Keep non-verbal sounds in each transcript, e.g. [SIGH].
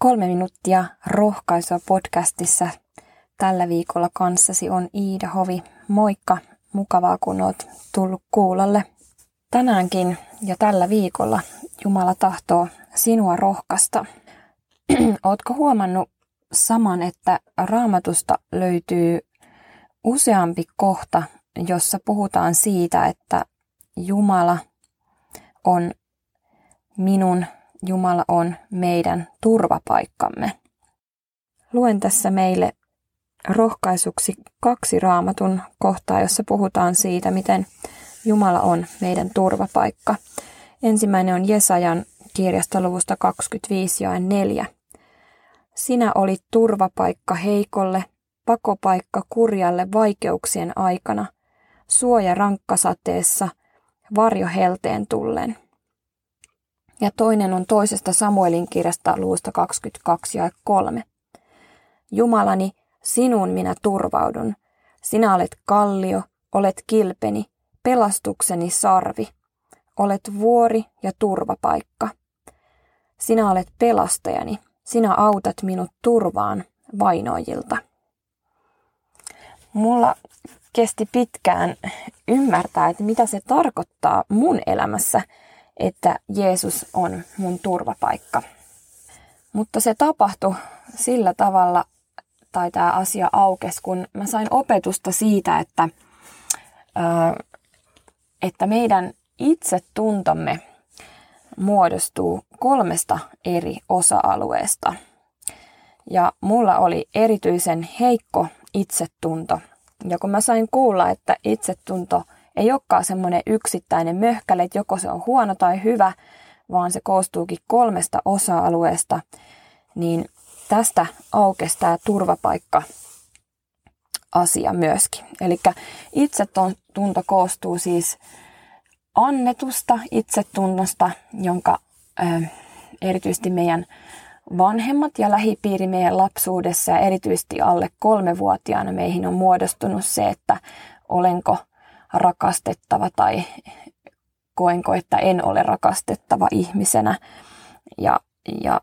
Kolme minuuttia rohkaisua podcastissa tällä viikolla kanssasi on Iida Hovi. Moikka, mukavaa kun oot tullut kuulolle. Tänäänkin ja tällä viikolla Jumala tahtoo sinua rohkaista. [CLEARS THROAT] Ootko huomannut saman, että raamatusta löytyy useampi kohta, jossa puhutaan siitä, että Jumala on minun Jumala on meidän turvapaikkamme. Luen tässä meille rohkaisuksi kaksi raamatun kohtaa, jossa puhutaan siitä, miten Jumala on meidän turvapaikka. Ensimmäinen on Jesajan kirjasta luvusta 25 ja 4. Sinä olit turvapaikka heikolle, pakopaikka kurjalle vaikeuksien aikana, suoja rankkasateessa, varjo helteen tullen. Ja toinen on toisesta Samuelin kirjasta luusta 22 ja 3. Jumalani, sinun minä turvaudun. Sinä olet kallio, olet kilpeni, pelastukseni sarvi. Olet vuori ja turvapaikka. Sinä olet pelastajani, sinä autat minut turvaan vainoijilta. Mulla kesti pitkään ymmärtää, että mitä se tarkoittaa mun elämässä – että Jeesus on mun turvapaikka. Mutta se tapahtui sillä tavalla, tai tämä asia aukesi, kun mä sain opetusta siitä, että, että meidän itsetuntomme muodostuu kolmesta eri osa-alueesta. Ja mulla oli erityisen heikko itsetunto. Ja kun mä sain kuulla, että itsetunto – ei olekaan semmoinen yksittäinen möhkäle, että joko se on huono tai hyvä, vaan se koostuukin kolmesta osa-alueesta, niin tästä aukesi tämä turvapaikka asia myöskin. Eli itsetunto koostuu siis annetusta itsetunnosta, jonka ö, erityisesti meidän vanhemmat ja lähipiiri meidän lapsuudessa ja erityisesti alle kolmevuotiaana meihin on muodostunut se, että olenko rakastettava tai koenko, että en ole rakastettava ihmisenä. Ja, ja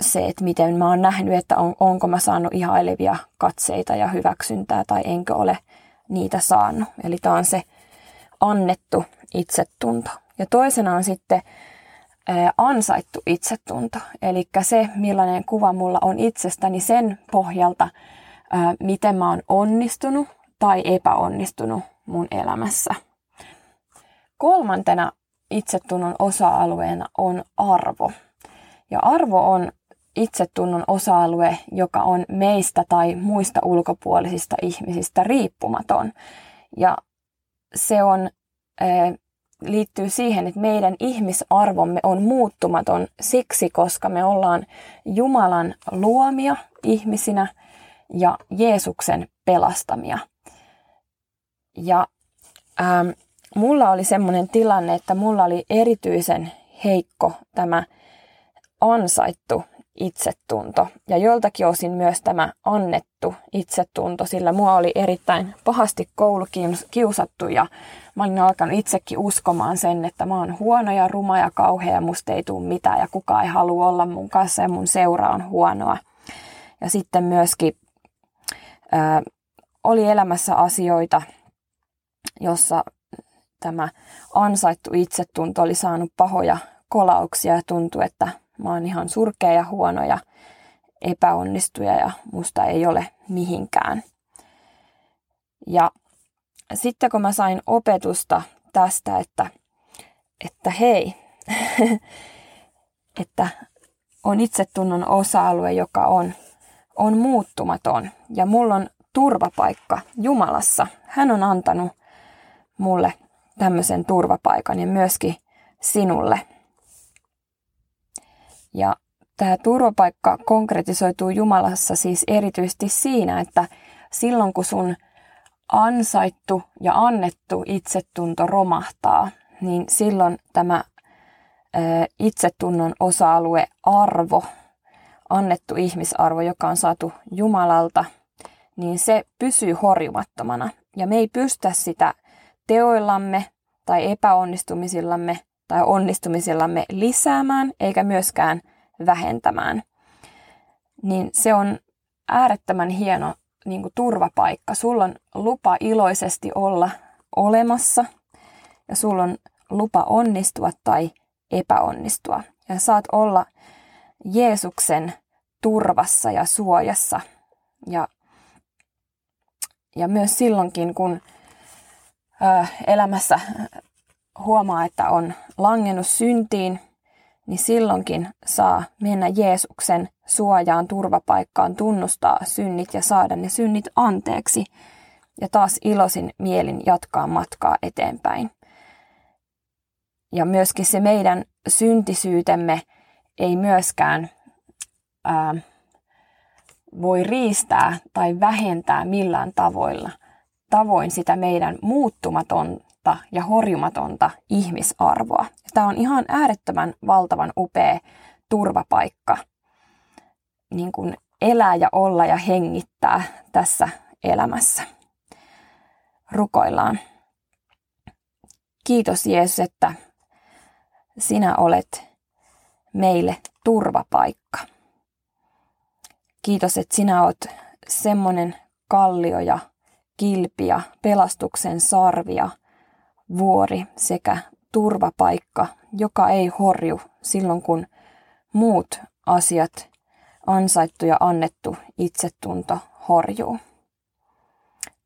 se, että miten mä oon nähnyt, että on, onko mä saanut ihailevia katseita ja hyväksyntää tai enkö ole niitä saanut. Eli tämä on se annettu itsetunto. Ja toisena on sitten ansaittu itsetunto. Eli se, millainen kuva mulla on itsestäni sen pohjalta, miten mä oon onnistunut tai epäonnistunut mun elämässä. Kolmantena itsetunnon osa-alueena on arvo. Ja arvo on itsetunnon osa-alue, joka on meistä tai muista ulkopuolisista ihmisistä riippumaton. Ja se on, liittyy siihen, että meidän ihmisarvomme on muuttumaton siksi, koska me ollaan Jumalan luomia ihmisinä ja Jeesuksen pelastamia. Ja ähm, mulla oli semmoinen tilanne, että mulla oli erityisen heikko tämä ansaittu itsetunto ja joltakin osin myös tämä annettu itsetunto, sillä mua oli erittäin pahasti koulukiusattu ja mä olin alkanut itsekin uskomaan sen, että mä oon huono ja ruma ja kauhea ja musta ei tule mitään ja kukaan ei halua olla mun kanssa ja mun seura on huonoa. Ja sitten myöskin ää, oli elämässä asioita, jossa tämä ansaittu itsetunto oli saanut pahoja kolauksia ja tuntui, että mä oon ihan surkea ja huono ja epäonnistuja ja musta ei ole mihinkään. Ja sitten kun mä sain opetusta tästä, että, että hei, [LAUGHS] että on itsetunnon osa-alue, joka on, on muuttumaton ja mulla on turvapaikka Jumalassa. Hän on antanut mulle tämmöisen turvapaikan ja myöskin sinulle. Ja tämä turvapaikka konkretisoituu Jumalassa siis erityisesti siinä, että silloin kun sun ansaittu ja annettu itsetunto romahtaa, niin silloin tämä itsetunnon osa-alue arvo, annettu ihmisarvo, joka on saatu Jumalalta, niin se pysyy horjumattomana. Ja me ei pystytä sitä teoillamme tai epäonnistumisillamme tai onnistumisillamme lisäämään eikä myöskään vähentämään. niin se on äärettömän hieno niin kuin turvapaikka. Sulla on lupa iloisesti olla olemassa ja sulla on lupa onnistua tai epäonnistua. Ja saat olla Jeesuksen turvassa ja suojassa. Ja, ja myös silloinkin, kun elämässä huomaa, että on langennut syntiin, niin silloinkin saa mennä Jeesuksen suojaan, turvapaikkaan, tunnustaa synnit ja saada ne synnit anteeksi ja taas iloisin mielin jatkaa matkaa eteenpäin. Ja myöskin se meidän syntisyytemme ei myöskään ää, voi riistää tai vähentää millään tavoilla, tavoin sitä meidän muuttumatonta ja horjumatonta ihmisarvoa. Tämä on ihan äärettömän valtavan upea turvapaikka niin kuin elää ja olla ja hengittää tässä elämässä. Rukoillaan. Kiitos Jeesus, että sinä olet meille turvapaikka. Kiitos, että sinä olet semmoinen kallio ja kilpi ja pelastuksen sarvia, vuori sekä turvapaikka, joka ei horju silloin, kun muut asiat, ansaittu ja annettu itsetunto horjuu.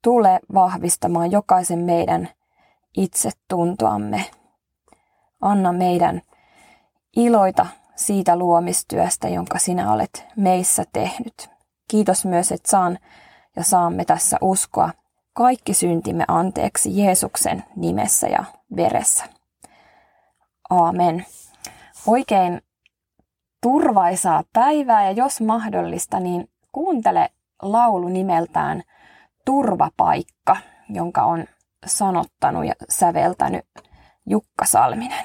Tule vahvistamaan jokaisen meidän itsetuntoamme. Anna meidän iloita siitä luomistyöstä, jonka sinä olet meissä tehnyt. Kiitos myös, että saan ja saamme tässä uskoa kaikki syntimme anteeksi Jeesuksen nimessä ja veressä. Aamen. Oikein turvaisaa päivää ja jos mahdollista, niin kuuntele laulu nimeltään Turvapaikka, jonka on sanottanut ja säveltänyt Jukka Salminen.